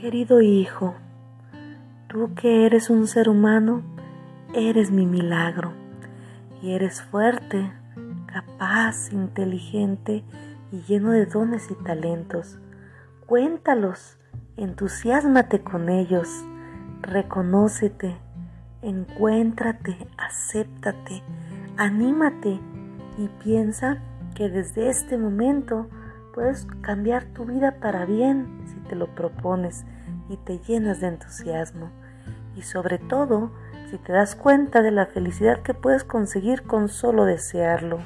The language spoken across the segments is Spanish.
Querido hijo, tú que eres un ser humano, eres mi milagro y eres fuerte, capaz, inteligente y lleno de dones y talentos. Cuéntalos, entusiasmate con ellos, reconócete, encuéntrate, acéptate, anímate y piensa que desde este momento puedes cambiar tu vida para bien si te lo propones y te llenas de entusiasmo. Y sobre todo, si te das cuenta de la felicidad que puedes conseguir con solo desearlo.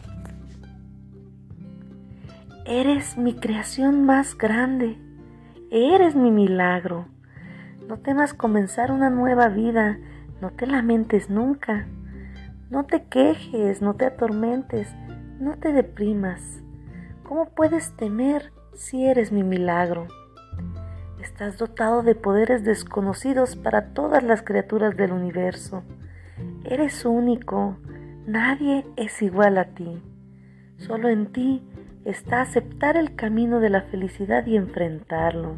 Eres mi creación más grande. Eres mi milagro. No temas comenzar una nueva vida. No te lamentes nunca. No te quejes, no te atormentes, no te deprimas. ¿Cómo puedes temer si eres mi milagro? Estás dotado de poderes desconocidos para todas las criaturas del universo. Eres único, nadie es igual a ti. Solo en ti está aceptar el camino de la felicidad y enfrentarlo,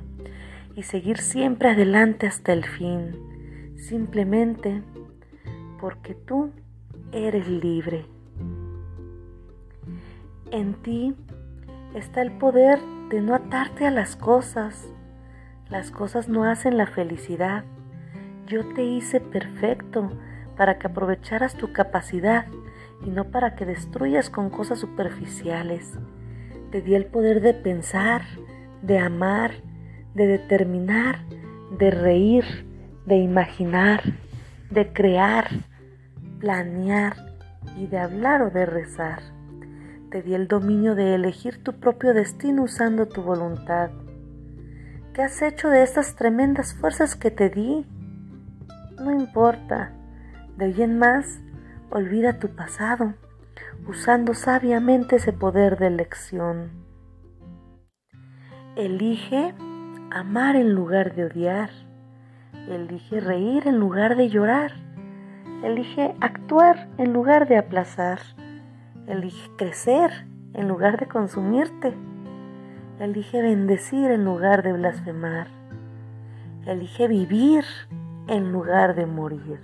y seguir siempre adelante hasta el fin, simplemente porque tú eres libre. En ti está el poder de no atarte a las cosas. Las cosas no hacen la felicidad. Yo te hice perfecto para que aprovecharas tu capacidad y no para que destruyas con cosas superficiales. Te di el poder de pensar, de amar, de determinar, de reír, de imaginar, de crear, planear y de hablar o de rezar. Te di el dominio de elegir tu propio destino usando tu voluntad. ¿Qué has hecho de estas tremendas fuerzas que te di? No importa. De hoy en más, olvida tu pasado, usando sabiamente ese poder de elección. Elige amar en lugar de odiar. Elige reír en lugar de llorar. Elige actuar en lugar de aplazar. Elige crecer en lugar de consumirte. Elige bendecir en lugar de blasfemar. Elige vivir en lugar de morir.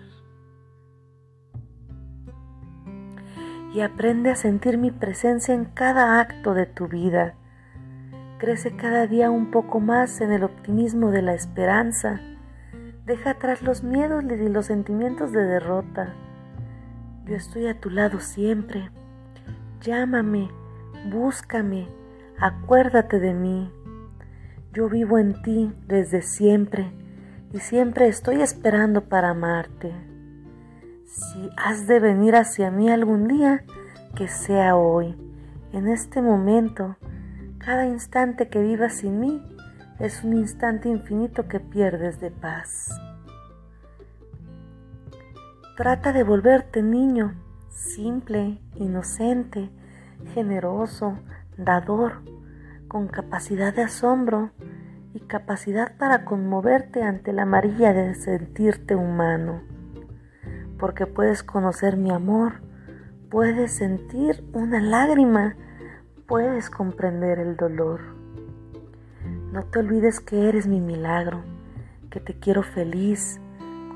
Y aprende a sentir mi presencia en cada acto de tu vida. Crece cada día un poco más en el optimismo de la esperanza. Deja atrás los miedos y los sentimientos de derrota. Yo estoy a tu lado siempre Llámame, búscame, acuérdate de mí. Yo vivo en ti desde siempre y siempre estoy esperando para amarte. Si has de venir hacia mí algún día, que sea hoy, en este momento. Cada instante que vivas sin mí es un instante infinito que pierdes de paz. Trata de volverte niño simple, inocente, generoso, dador, con capacidad de asombro y capacidad para conmoverte ante la amarilla de sentirte humano. Porque puedes conocer mi amor, puedes sentir una lágrima, puedes comprender el dolor. No te olvides que eres mi milagro, que te quiero feliz,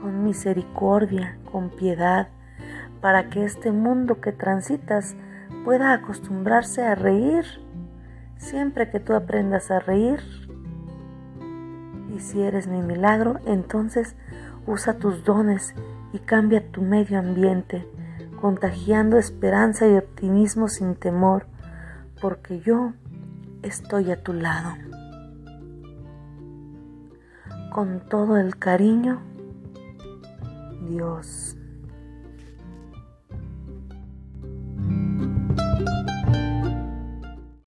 con misericordia, con piedad, para que este mundo que transitas pueda acostumbrarse a reír siempre que tú aprendas a reír. Y si eres mi milagro, entonces usa tus dones y cambia tu medio ambiente, contagiando esperanza y optimismo sin temor, porque yo estoy a tu lado. Con todo el cariño, Dios.